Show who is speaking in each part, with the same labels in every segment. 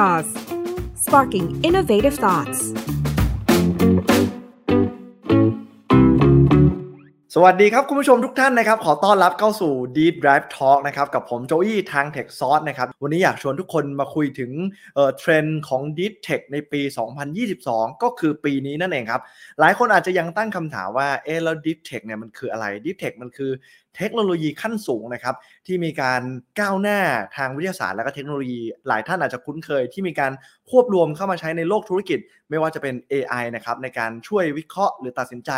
Speaker 1: Jaws sparking innovative thoughts
Speaker 2: สวัสดีครับ คุณผู้ชมทุกท่านนะครับ ขอต้อนรับเข้าสู่ Deep Drive Talk นะครับ กับผมโจอี้ทาง Tech s o u r c e นะครับ วันนี้อยากชวนทุกคนมาคุยถึงเทรนด์ของ Deep Tech ในปี 2022 ก็คือปีนี้นั่นเองครับ หลายคนอาจจะยังตั้งคำถามว่า เอ๊ะแล้ว Deep Tech เนี่ยมันคืออะไร Deep Tech มันคือเทคโนโลยีขั้นสูงนะครับที่มีการก้าวหน้าทางวิทยาศาสตร์และก็เทคโนโลยี หลายท่านอาจจะคุ้นเคย ที่มีการควบรวมเข้ามาใช้ในโลกธุรกิจ ไม่ว่าจะเป็น AI นะครับในการช่วยวิเคราะห์หรือตัดสินใจ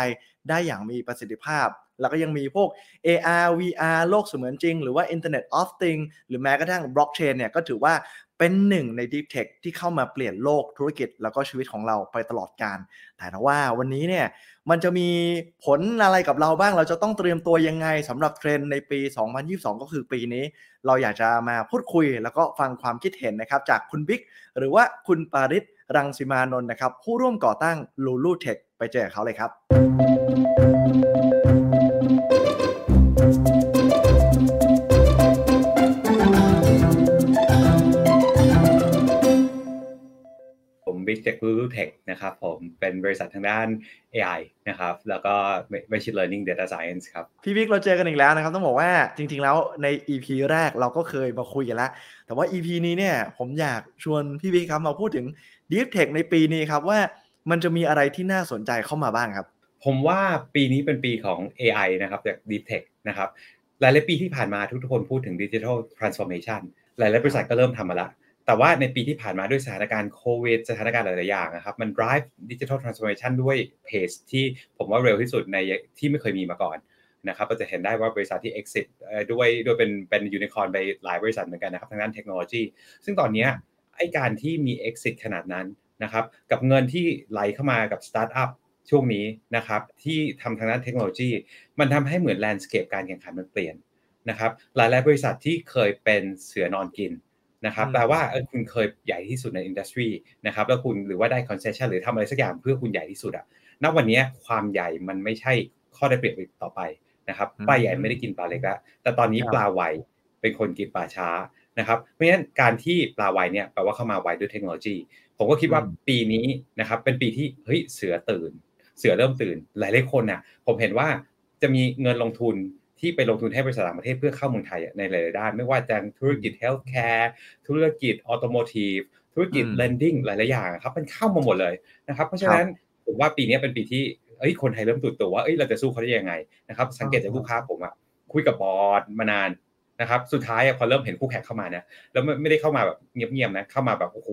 Speaker 2: ได้อย่างมีประสิทธิภาพ แล้วก็ยังมีพวก AR VR โลกเสมือนจริง หรือว่า Internet of Things หรือแม้กระทั่ง Blockchain เนี่ยก็ถือว่าเป็นหนึ่งใน Deep Tech ที่เข้ามาเปลี่ยนโลกธุรกิจ แล้วก็ชีวิตของเราไปตลอดการ แต่ว่าวันนี้เนี่ยมันจะมีผลอะไรกับเราบ้าง เราจะต้องเตรียมตัวยังไงสำหรับเทรนในปี 2022 ก็คือปีนี้ เราอยากจะมาพูดคุย แล้วก็ฟังความคิดเห็นนะครับจากคุณบิ๊กหรือว่าคุณปาริศรังสิมานนท์นะครับผู้ร่วมก่อตั้ง Lulu Tech ไปเจอเขาเลยครับ
Speaker 3: ผมบิ๊กจาก Lulu Tech นะครับผมเป็นบริษัททางด้าน AI นะครับแล้วก็ Machine Learning Data Science ครับ
Speaker 2: พี่บิ๊กเราเจอกันอีกแล้วนะครับ ต้องบอกว่าจริง ๆ แล้วใน EP แรกเราก็เคยมาคุยกันแล้ว แต่ว่า EP นี้เนี่ยผมอยากชวนพี่บิ๊กครับมาพูดถึง Deep Tech ในปีนี้ครับว่ามันจะมีอะไรที่น่าสนใจเข้ามาบ้างครับ
Speaker 3: ผมว่าปีนี้เป็นปีของ AI นะครับจาก Deep Tech นะครับหลายๆปีที่ผ่านมาทุกๆคนพูดถึง Digital Transformation หลายๆบริษัทก็เริ่มทำมาแล้ว แต่ว่าในปีที่ผ่านมาด้วยสถานการณ์โควิดสถานการณ์หลาย ๆ อย่างนะครับ มัน drive digital transformation ด้วย pace ที่ผมว่าเร็วที่สุดในที่ไม่เคยมีมาก่อนนะครับเราจะเห็นได้ว่าบริษัทที่ exit ด้วยด้วยเป็นเป็นยูนิคอร์นไปหลายบริษัทเหมือนกันนะครับทางด้านเทคโนโลยี ซึ่งตอนนี้ไอการที่มี exit ขนาดนั้นนะครับกับเงินที่ไหลเข้ามากับสตาร์ทอัพช่วงนี้นะครับที่ทำทางด้านเทคโนโลยี มันทำให้เหมือน landscape การแข่งขันมันเปลี่ยนนะครับหลาย ๆ บริษัทที่เคยเป็นเสือนอนกิน นะครับแปลว่าคุณเคยใหญ่ที่สุดใน industry นะครับแล้วคุณหรือว่าได้ concession หรือทำอะไรสักอย่างเพื่อคุณใหญ่ที่สุดอะณวันนี้ความใหญ่มันไม่ใช่ข้อได้เปรียบอีกต่อไปนะครับปลาใหญ่ไม่ได้กินปลาเล็กแล้วแต่ตอนนี้ปลาไวเป็นคนกินปลาช้านะครับเพราะฉะนั้นการที่ปลาไวเนี่ยแปลว่าเข้ามาไวด้วยเทคโนโลยี ผมก็คิดว่าปีนี้นะครับเป็นปีที่เฮ้ยเสือตื่น เสือเริ่มตื่น หลายหลายคนน่ะผมเห็นว่าจะมีเงินลงทุน ที่ไปลงทุนให้บริษัทต่างประเทศเพื่อเข้าเมืองไทยในหลายๆด้าน ไม่ว่าจะธุรกิจ healthcare ธุรกิจ automotive ธุรกิจ lending หลายๆอย่างครับมันเข้ามาหมดเลยนะครับ เพราะฉะนั้นผมว่าปีนี้เป็นปีที่เอ้ยคนไทยเริ่มตื่นตัวว่าเอ้ยเราจะสู้เขาได้ยังไงนะครับ สังเกตจากลูกค้าผมอะคุยกับบอร์ดมานานนะครับ สุดท้ายพอเริ่มเห็นคู่แข่งเข้ามาเนี่ยแล้วไม่ได้เข้ามาแบบเงียบๆนะเข้ามาแบบโอ้โห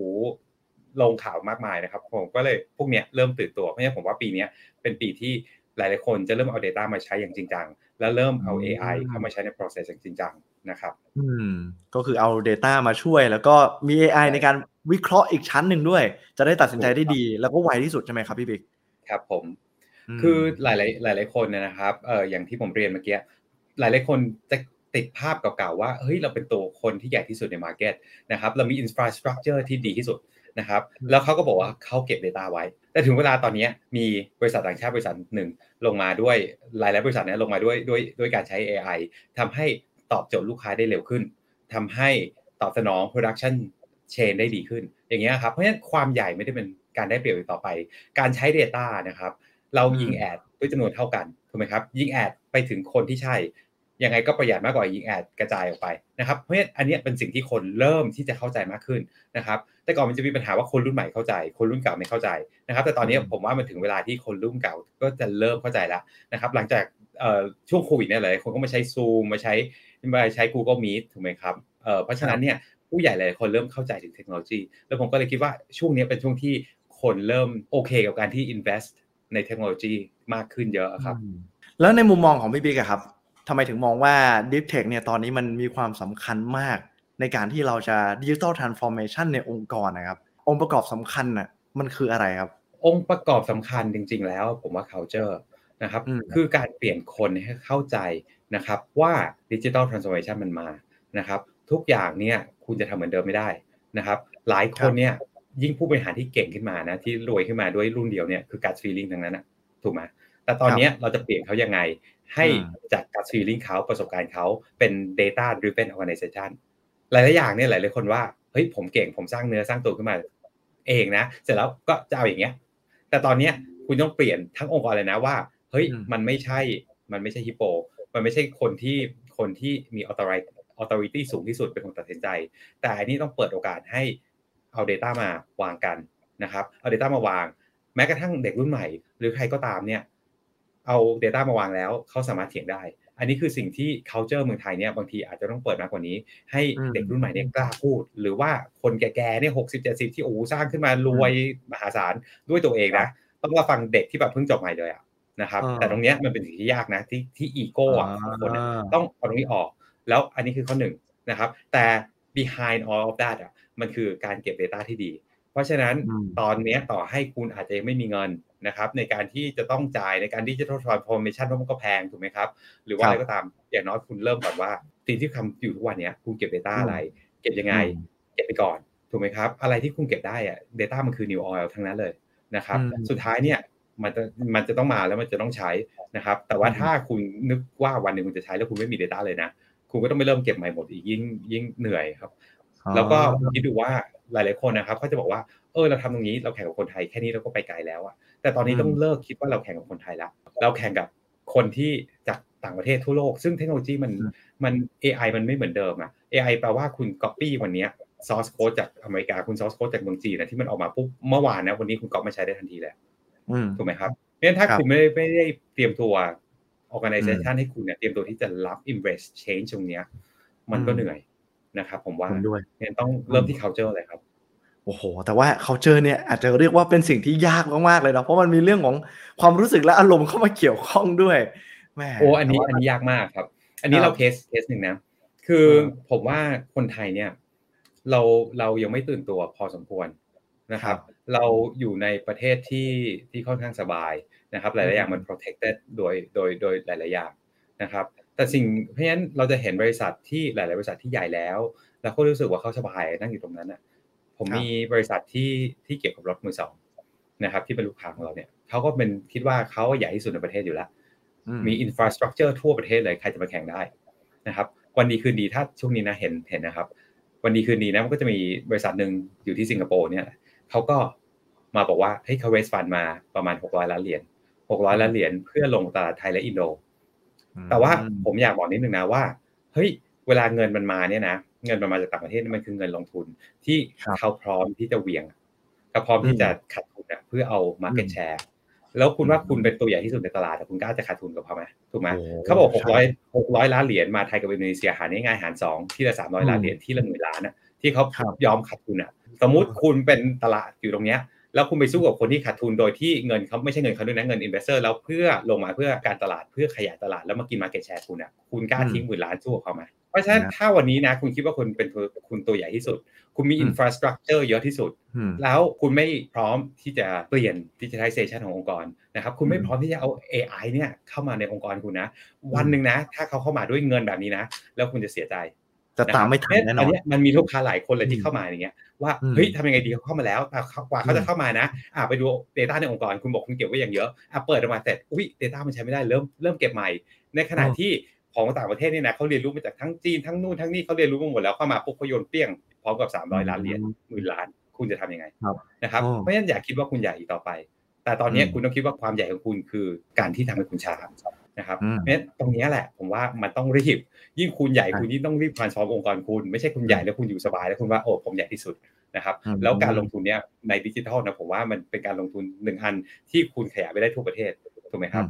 Speaker 3: ลงข่าวมากมายนะครับ ผมก็เลยพวกเนี้ยเริ่มตื่นตัวเพราะฉะนั้นผมว่าปีนี้เป็นปีที่หลายๆคนจะเริ่มเอา Data มาใช้อย่างจริงจัง แล้วเริ่มเอา AI เข้ามาใช้ใน process อย่างจริงจังนะครับ
Speaker 2: อืมก็คือเอา Data มาช่วย แล้วก็มี AI ในการวิเคราะห์อีกชั้นหนึ่งด้วย จะได้ตัดสินใจได้ดี แล้วก็ไวที่สุดใช่ไหมครับพี่บิ๊ก
Speaker 3: ครับผม คือหลาย ๆ หลาย ๆ คนนะครับเอออย่างที่ผมเรียนเมื่อกี้หลายๆคนจะติดภาพเก่าๆว่าเฮ้ยเราเป็นตัวคนที่ใหญ่ที่สุดในมาร์เก็ตนะครับเรามี infrastructure ที่ดีที่สุดนะครับแล้วเขาก็บอกว่าเขาเก็บ Data ไว้ แต่ถึงเวลาตอนนี้มีบริษัทต่างชาติบริษัทหนึ่งลงมาด้วยหลายๆบริษัทนี้ลงมาด้วยด้วยด้วยการใช้ AI ทำให้ตอบโจทย์ลูกค้าได้เร็วขึ้นทำให้ตอบสนอง production chain ได้ดีขึ้น อย่างเงี้ยครับเพราะฉะนั้นความใหญ่ไม่ได้เป็นการได้เปรียบอีกต่อไป การใช้ Data นะครับ เรายิงแอดด้วยจำนวนเท่ากันถูกไหมครับยิงแอดไปถึงคนที่ใช่ ยังไงก็ประหยัดมากกว่ายิงแอดกระจายออกไปนะครับเพราะฉะนั้นอันนี้เป็นสิ่งที่คนเริ่มที่จะเข้าใจมากขึ้นนะครับ แต่ก่อนมันจะมีปัญหาว่าคนรุ่นใหม่เข้าใจ คนรุ่นเก่าไม่เข้าใจนะครับ แต่ตอนนี้ผมว่ามันถึงเวลาที่คนรุ่นเก่าก็จะเริ่มเข้าใจแล้วนะครับ หลังจากช่วงโควิดเนี่ยเลยคนก็มาใช้ซูมมาใช้มาใช้ Google Meet ถูกไหมครับเพราะฉะนั้นเนี่ยผู้ใหญ่หลายคนเริ่มเข้าใจถึงเทคโนโลยี แล้วผมก็เลยคิดว่าช่วงนี้เป็นช่วงที่คนเริ่มโอเคกับการที่ invest ในเทคโนโลยีมากขึ้นเยอะครับ
Speaker 2: แล้วในมุมมองของพี่บิ๊กครับทำไมถึงมองว่า Deep Tech เนี่ยตอนนี้มันมีความสำคัญมาก ในการที่เราจะ Digital Transformation ในองค์กรนะครับ องค์ประกอบสำคัญน่ะมันคืออะไรครับ
Speaker 3: องค์ประกอบสำคัญจริง ๆ แล้ว ผมว่า culture นะครับคือการเปลี่ยนคนให้เข้าใจนะครับว่า Digital Transformation มันมานะครับ ทุกอย่างเนี่ยคุณจะทำเหมือนเดิมไม่ได้นะครับ หลายคนเนี่ยยิ่งผู้บริหารที่เก่งขึ้นมานะที่รวยขึ้นมาด้วยรุ่นเดียวเนี่ยคือการ feeling ทั้งนั้นนะถูกไหม แต่ตอนนี้เราจะเปลี่ยนเขายังไง ให้จากการ feeling เขาประสบการณ์เขาเป็น data driven organization หลายๆอย่างเนี่ยหลายๆคนว่าเฮ้ยผมเก่งผมสร้างเนื้อสร้างตัวขึ้นมาเองนะ เสร็จแล้วก็จะเอาอย่างเงี้ย แต่ตอนเนี้ยคุณต้องเปลี่ยนทั้งองค์กรเลยนะว่าเฮ้ยมันไม่ใช่มันไม่ใช่ฮิปโป มันไม่ใช่คนที่คนที่มี authority authority สูงที่สุดเป็นคนตัดสินใจ แต่อันนี้ต้องเปิดโอกาสให้เอา Data มาวางกันนะครับเอา Data มาวาง แม้กระทั่งเด็กรุ่นใหม่ หรือใครก็ตามเนี่ย เอา Data มาวางแล้วเขาสามารถเถียงได้ อันนี้คือสิ่งที่ culture เมืองไทยเนี่ยบางทีอาจจะต้องเปิดมากกว่านี้ ให้เด็กรุ่นใหม่เนี่ยกล้าพูด หรือว่าคนแก่ๆเนี่ยหกสิบเจ็ดสิบที่โอ้สร้างขึ้นมารวยมหาศาลด้วยตัวเองนะต้องมาฟังเด็กที่แบบเพิ่งจบใหม่เลยอะนะครับ แต่ตรงนี้มันเป็นสิ่งที่ยากนะที่ที่อีโก้อะของคนต้องเอาตรงนี้ออก แล้วอันนี้คือข้อหนึ่งนะครับ แต่ behind all of that อะมันคือการเก็บ Data ที่ดี เพราะฉะนั้นตอนนี้ต่อให้คุณอาจจะยังไม่มีเงินนะครับ ในการที่จะต้องจ่ายในการ digital transformation เพราะมันก็แพงถูกไหมครับ หรือว่าอะไรก็ตามอย่างน้อยคุณเริ่มก่อนว่าสิ่งที่ทำอยู่ทุกวันนี้คุณเก็บ Data อะไร เก็บยังไง เก็บไปก่อนถูกไหมครับ อะไรที่คุณเก็บได้อะ Data มันคือ new oil ทั้งนั้นเลยนะครับ สุดท้ายเนี่ยมันจะมันจะต้องมาแล้วมันจะต้องใช้นะครับ แต่ว่าถ้าคุณนึกว่าวันหนึ่งคุณจะใช้แล้วคุณไม่มี Data เลยนะ คุณก็ต้องไปเริ่มเก็บใหม่หมดอีกยิ่งยิ่งเหนื่อยครับ แล้วก็คิดดูว่า หลายๆคนนะครับเขาจะบอกว่าเออเราทำตรงนี้เราแข่งกับคนไทยแค่นี้เราก็ไปไกลแล้วอะแต่ตอนนี้ต้องเลิกคิดว่าเราแข่งกับคนไทยแล้วเราแข่งกับคนที่จากต่างประเทศทั่วโลก ซึ่งเทคโนโลยีมันมัน AI มันไม่เหมือนเดิมอะ AI แปลว่าคุณ copy วันนี้ซอสโค้ดจากอเมริกาคุณซอสโค้ดจากเมืองจีนนะที่มันออกมาปุ๊บเมื่อวานนะวันนี้คุณก๊อปมาใช้ได้ทันทีเลยถูกไหมครับเพราะฉะนั้นถ้าคุณไม่ได้ไม่ได้เตรียมตัว organization ให้คุณเนี่ยเตรียมตัวที่จะรับ embrace change ตรงเนี้ยมันก็เหนื่อย นะครับผมว่าเนี่ยต้องเริ่มที่ culture เลยครับ
Speaker 2: โอ้โห แต่ว่า culture เนี่ยอาจจะเรียกว่าเป็นสิ่งที่ยากมากๆเลยนะเพราะมันมีเรื่องของความรู้สึกและอารมณ์เข้ามาเกี่ยวข้องด้วยแม่
Speaker 3: โอ้อันนี้อันนี้ยากมากครับ อันนี้เราเคสเคสหนึ่งนะคือผมว่าคนไทยเนี่ย เราเรายังไม่ตื่นตัวพอสมควรนะครับ เราอยู่ในประเทศที่ที่ค่อนข้างสบายนะครับ หลายๆอย่างมัน protected โดยโดยโดยหลายๆอย่างนะครับ แต่สิ่งเพราะฉะนั้นเราจะเห็นบริษัทที่หลาย ๆ บริษัทที่ใหญ่แล้ว แล้วก็รู้สึกว่าเขาสบายนั่งอยู่ตรงนั้นอะผมมีบริษัทที่ที่เกี่ยวกับรถมือสองนะครับที่เป็นลูกค้าของเราเนี่ยเขาก็เป็นคิดว่าเขาใหญ่ที่สุดในประเทศอยู่แล้ว มีอินฟราสตรักเจอร์ทั่วประเทศเลยใครจะมาแข่งได้นะครับวันดีคืนดีถ้าช่วงนี้นะเห็นเห็นนะครับ วันดีคืนดีนะมันก็จะมีบริษัทหนึ่งอยู่ที่สิงคโปร์เนี่ยเขาก็มาบอกว่าเฮ้ยเขา raise fund มาประมาณหกร้อยล้านเหรียญหกร้อยล้านเหรียญเพื่อลงตลาดไทยและอินโด แต่ว่าผมอยากบอกนิดนึงนะว่าเฮ้ยเวลาเงินมันมาเนี่ยนะเงินมันมาจากต่างประเทศมันคือเงินลงทุนที่เขาพร้อมที่จะเหวี่ยงเขาพร้อมที่จะขาดทุนเพื่อเอา market share แล้วคุณว่าคุณเป็นตัวใหญ่ที่สุดในตลาดคุณกล้าจะขาดทุนกับเขาไหมถูกไหมเขาบอกหกร้อยหกร้อยล้านเหรียญมาไทยกับอินโดนีเซียหารง่ายๆหารสองที่ละสามร้อยล้านเหรียญที่ละหมื่นล้านอะที่เขายอมขาดทุนอะ สมมุติคุณเป็นตลาดอยู่ตรงเนี้ย แล้วคุณไปสู้กับคนที่ขาดทุนโดยที่เงินเขาไม่ใช่เงินเขาด้วยนะเงิน investor แล้วเพื่อลงมาเพื่อการตลาดเพื่อขยายตลาดแล้วมากิน market share คุณอะคุณกล้าทิ้งหมื่นล้านสู้กับเขาไหมเพราะฉะนั้นถ้าวันนี้นะคุณคิดว่าคุณเป็นคุณตัวใหญ่ที่สุด คุณมี infrastructure เยอะที่สุด แล้วคุณไม่พร้อมที่จะเปลี่ยนดิจิทัลเซชันขององค์กรนะครับคุณไม่พร้อมที่จะเอา AI เนี่ยเข้ามาในองค์กรคุณนะ วันหนึ่งนะ ถ้าเขาเข้ามาด้วยเงินแบบนี้นะ แล้วคุณจะเสียใจ
Speaker 2: จะตามไม่ทันแน่นอน
Speaker 3: มันมีลูกค้าหลายคนเลยที่เข้ามาอย่างเงี้ยว่าเฮ้ยทำยังไงดีเขาเข้ามาแล้วแต่กว่าเขาจะเข้ามานะอ่าไปดู Data ในองค์กรคุณบอกคุณเก็บไว้อย่างเยอะอ่าเปิดออกมาเสร็จอุ้ย Data มันใช้ไม่ได้เริ่มเริ่มเก็บใหม่ ในขณะที่ของต่างประเทศนี่นะเขาเรียนรู้มาจากทั้งจีนทั้งนู่นทั้งนี่เขาเรียนรู้มาหมดแล้วเข้ามาปุ๊บเขาโยนเปี้ยงพร้อมกับสามร้อยล้านเหรียญหมื่นล้าน คุณจะทํำยังไงนะครับเพราะฉะนั้นอย่าคิดว่าคุณใหญ่อีกต่อไป แต่ตอนนี้คุณต้องคิดว่าความใหญ่ของคุณคือการที่ทำให้คุณช้านะครับเพราะฉะนั้นตรงนี้แหละ ผมว่ามันต้องรีบ ยิ่งคุณใหญ่คุณยิ่งต้องรีบ transform องค์กรคุณ ไม่ใช่คุณใหญ่แล้วคุณอยู่สบายแล้วคุณว่าโอ้ผมใหญ่ที่สุดนะครับแล้วการลงทุนเนี้ยในดิจิทัลนะผมว่ามันเป็นการลงทุนหนึ่งอันที่คุณขยายไปได้ทั่วประเทศถูกไหมครับ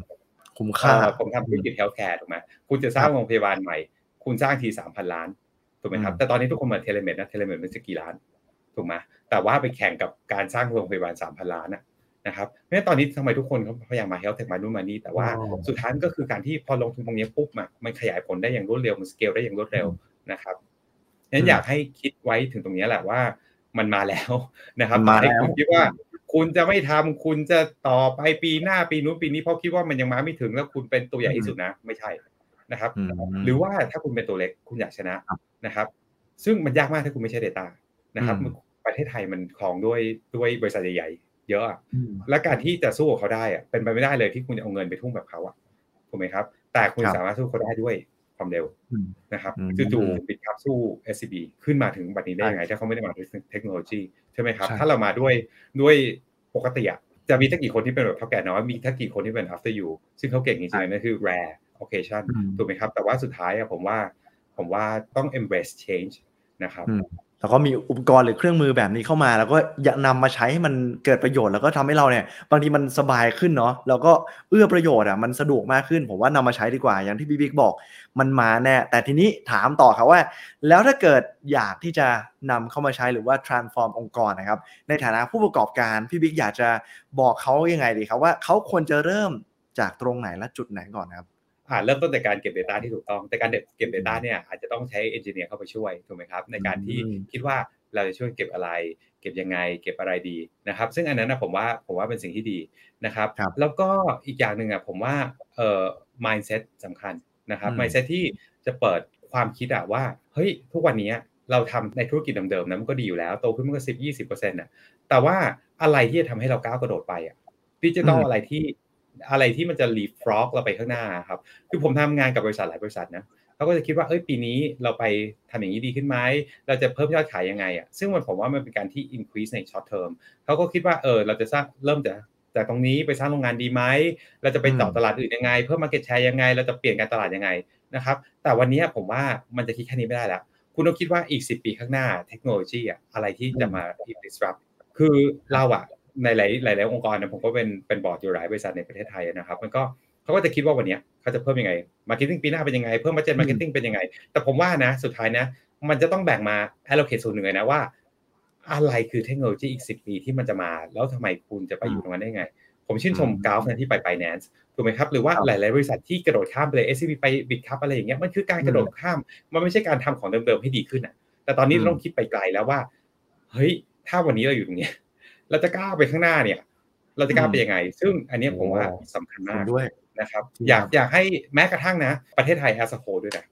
Speaker 2: คุ้มค่า
Speaker 3: ผมทำธุรกิจเฮลท์แคร์ถูกไหมคุณจะสร้างโรงพยาบาลใหม่ คุณสร้างทีสามพันล้านถูกไหมครับแต่ตอนนี้ทุกคนมา telemed นะ telemed มันจะกี่ล้านถูกไหมแต่ว่าไปแข่งกับการสร้างโรงพยาบาลสามพันล้านนะ นะครับเพราะตอนนี้ทำไมทุกคนเขาพยายามมา health tech มานู่นมานี่แต่ว่าสุดท้ายก็คือการที่พอลงทุนตรงนี้ปุ๊บมันขยายผลได้อย่างรวดเร็วมันสเกลได้อย่างรวดเร็วนะครับนั้นอยากให้คิดไว้ถึงตรงนี้แหละว่า มันมาแล้วนะครับให้คุณคิดว่าคุณจะไม่ทำคุณจะต่อไปปีหน้าปีนู้นปีนี้เพราะคิดว่ามันยังมาไม่ถึงแล้วคุณเป็นตัวใหญ่ที่สุดนะ ไม่ใช่นะครับ หรือว่าถ้าคุณเป็นตัวเล็กคุณอยากชนะนะครับ ซึ่งมันยากมากถ้าคุณไม่ใช่ Data นะครับ ประเทศไทยมันคลองด้วยด้วยบริษัทใหญ่ๆ เยอะและการที่จะสู้กับเขาได้อะเป็นไปไม่ได้เลยที่คุณจะเอาเงินไปทุ่มแบบเขาอะถูกไหมครับ แต่คุณสามารถสู้เขาได้ด้วยคความเร็ว
Speaker 2: อืม
Speaker 3: นะครับ
Speaker 2: อืม
Speaker 3: จู่ๆบิตครับสู้ SCB ขึ้นมาถึงบัดนี้ได้ยังไง ถ้าเขาไม่ได้มาด้วยเทคโนโลยีใช่ไหมครับ
Speaker 2: ใช่
Speaker 3: ถ้าเรามาด้วยด้วยปกติอะจะมีทักกี่คนที่เป็นแบบเท่าแก่น้อยมีทักกี่คนที่เป็น after you ซึ่งเขาเก่งจริงๆนั่นคือ rare occasion
Speaker 2: อืม
Speaker 3: ถูกไหมครับ แต่ว่าสุดท้ายอะผมว่าผมว่าต้อง embrace change นะครับ
Speaker 2: อืม แล้วก็มีอุปกรณ์หรือเครื่องมือแบบนี้เข้ามา แล้วก็อยากนำมาใช้ให้มันเกิดประโยชน์แล้วก็ทำให้เราเนี่ยบางทีมันสบายขึ้นเนาะแล้วก็เอื้อประโยชน์อะมันสะดวกมากขึ้น ผมว่านำมาใช้ดีกว่าอย่างที่พี่บิ๊กบอกมันมาแน่แต่ทีนี้ถามต่อครับว่า แล้วถ้าเกิดอยากที่จะนำเข้ามาใช้หรือว่า transform องค์กรนะครับ ในฐานะผู้ประกอบการพี่บิ๊กอยากจะบอกเขายังไงดีครับว่าเขาควรจะเริ่มจากตรงไหนและจุดไหนก่อนครับ
Speaker 3: อ่าเริ่มต้นจากการเก็บ Data ที่ถูกต้อง แต่การเก็บ Data เนี่ยอาจจะต้องใช้เอนจิเนียร์เข้าไปช่วยถูกไหมครับในการที่
Speaker 2: อืม
Speaker 3: คิดว่าเราจะช่วยเก็บอะไร เก็บยังไง เก็บอะไรดีนะครับ ซึ่งอันนั้นนะผมว่าผมว่าเป็นสิ่งที่ดีนะครับ
Speaker 2: ครับ
Speaker 3: แล้วก็อีกอย่างหนึ่งอะผมว่าเอ่อ mindset สำคัญนะครับ
Speaker 2: อืม
Speaker 3: mindset ที่จะเปิดความคิดอะว่าเฮ้ยทุกวันนี้เราทำในธุรกิจเดิมๆนะมันก็ดีอยู่แล้วโตขึ้นมันก็สิบยี่สิบเปอร์เซ็นต์่ะแต่ว่าอะไรที่จะทำให้เราก้าวกระโดดไปอะดิจิทัล
Speaker 2: อืม
Speaker 3: อะไรที่ อะไรที่มันจะรีฟรอกเราไปข้างหน้าครับ คือผมทำงานกับบริษัทหลายบริษัทนะเขาก็จะคิดว่าเอ้ยปีนี้เราไปทำอย่างนี้ดีขึ้นไหมเราจะเพิ่มยอดขายยังไงอะซึ่งมันผมว่ามันเป็นการที่ increase ใน short term เขาก็คิดว่าเออเราจะสร้างเริ่มจากจากตรงนี้ไปสร้างโรงงานดีไหมเราจะไปต่อตลาดอื่นยังไง เพิ่ม market share ยังไง เราจะเปลี่ยนการตลาดยังไงนะครับ แต่วันนี้ผมว่ามันจะคิดแค่นี้ไม่ได้แล้วคุณต้องคิดว่าอีก 10 ปีข้างหน้าเทคโนโลยีอะอะไรที่จะมา disrupt คือเราอะ ในหลายหลายหลายองค์กรนะผมก็เป็นเป็นบอร์ดอยู่หลายบริษัทในประเทศไทยนะครับ มันก็เขาก็จะคิดว่าวันเนี้ยเขาจะเพิ่มยังไง marketing ปีหน้าเป็นยังไง เพิ่ม budget marketing เป็นยังไง แต่ผมว่านะ สุดท้ายนะ มันจะต้องแบ่งมา allocate ส่วนหนึ่งเลยนะว่า อะไรคือเทคโนโลยีอีก 10 ปีที่มันจะมา แล้วทำไมคุณจะไปอยู่ตรงนั้นได้ไง ผมชื่นชม
Speaker 2: อืม
Speaker 3: กราฟนะที่ไป Binance ถูกไหมครับ หรือว่า
Speaker 2: ครับ
Speaker 3: หลาย ๆ บริษัทที่กระโดดข้ามไปเลย SCB ไปบิตคัพอะไรอย่างเงี้ยมันคือการกระโดดข้าม มันไม่ใช่การทำของเดิม ๆ ให้ดีขึ้นอะ แต่ตอนนี้
Speaker 2: อืม
Speaker 3: เราต้องคิดไปไกลแล้วว่า เฮ้ยถ้าวันนี้เราอยู่ตรงเนี้ย เราจะก้าวไปข้างหน้าเนี่ย เราจะก้าวไปยังไง ซึ่งอันเนี้ยผมว่าสำคัญ
Speaker 2: เห็
Speaker 3: มาก
Speaker 2: นด้วย
Speaker 3: นะครับ
Speaker 2: จริง
Speaker 3: อยาก
Speaker 2: ครับ
Speaker 3: อยากให้แม้กระทั่งนะ ประเทศไทย as a whole ด้วยนะ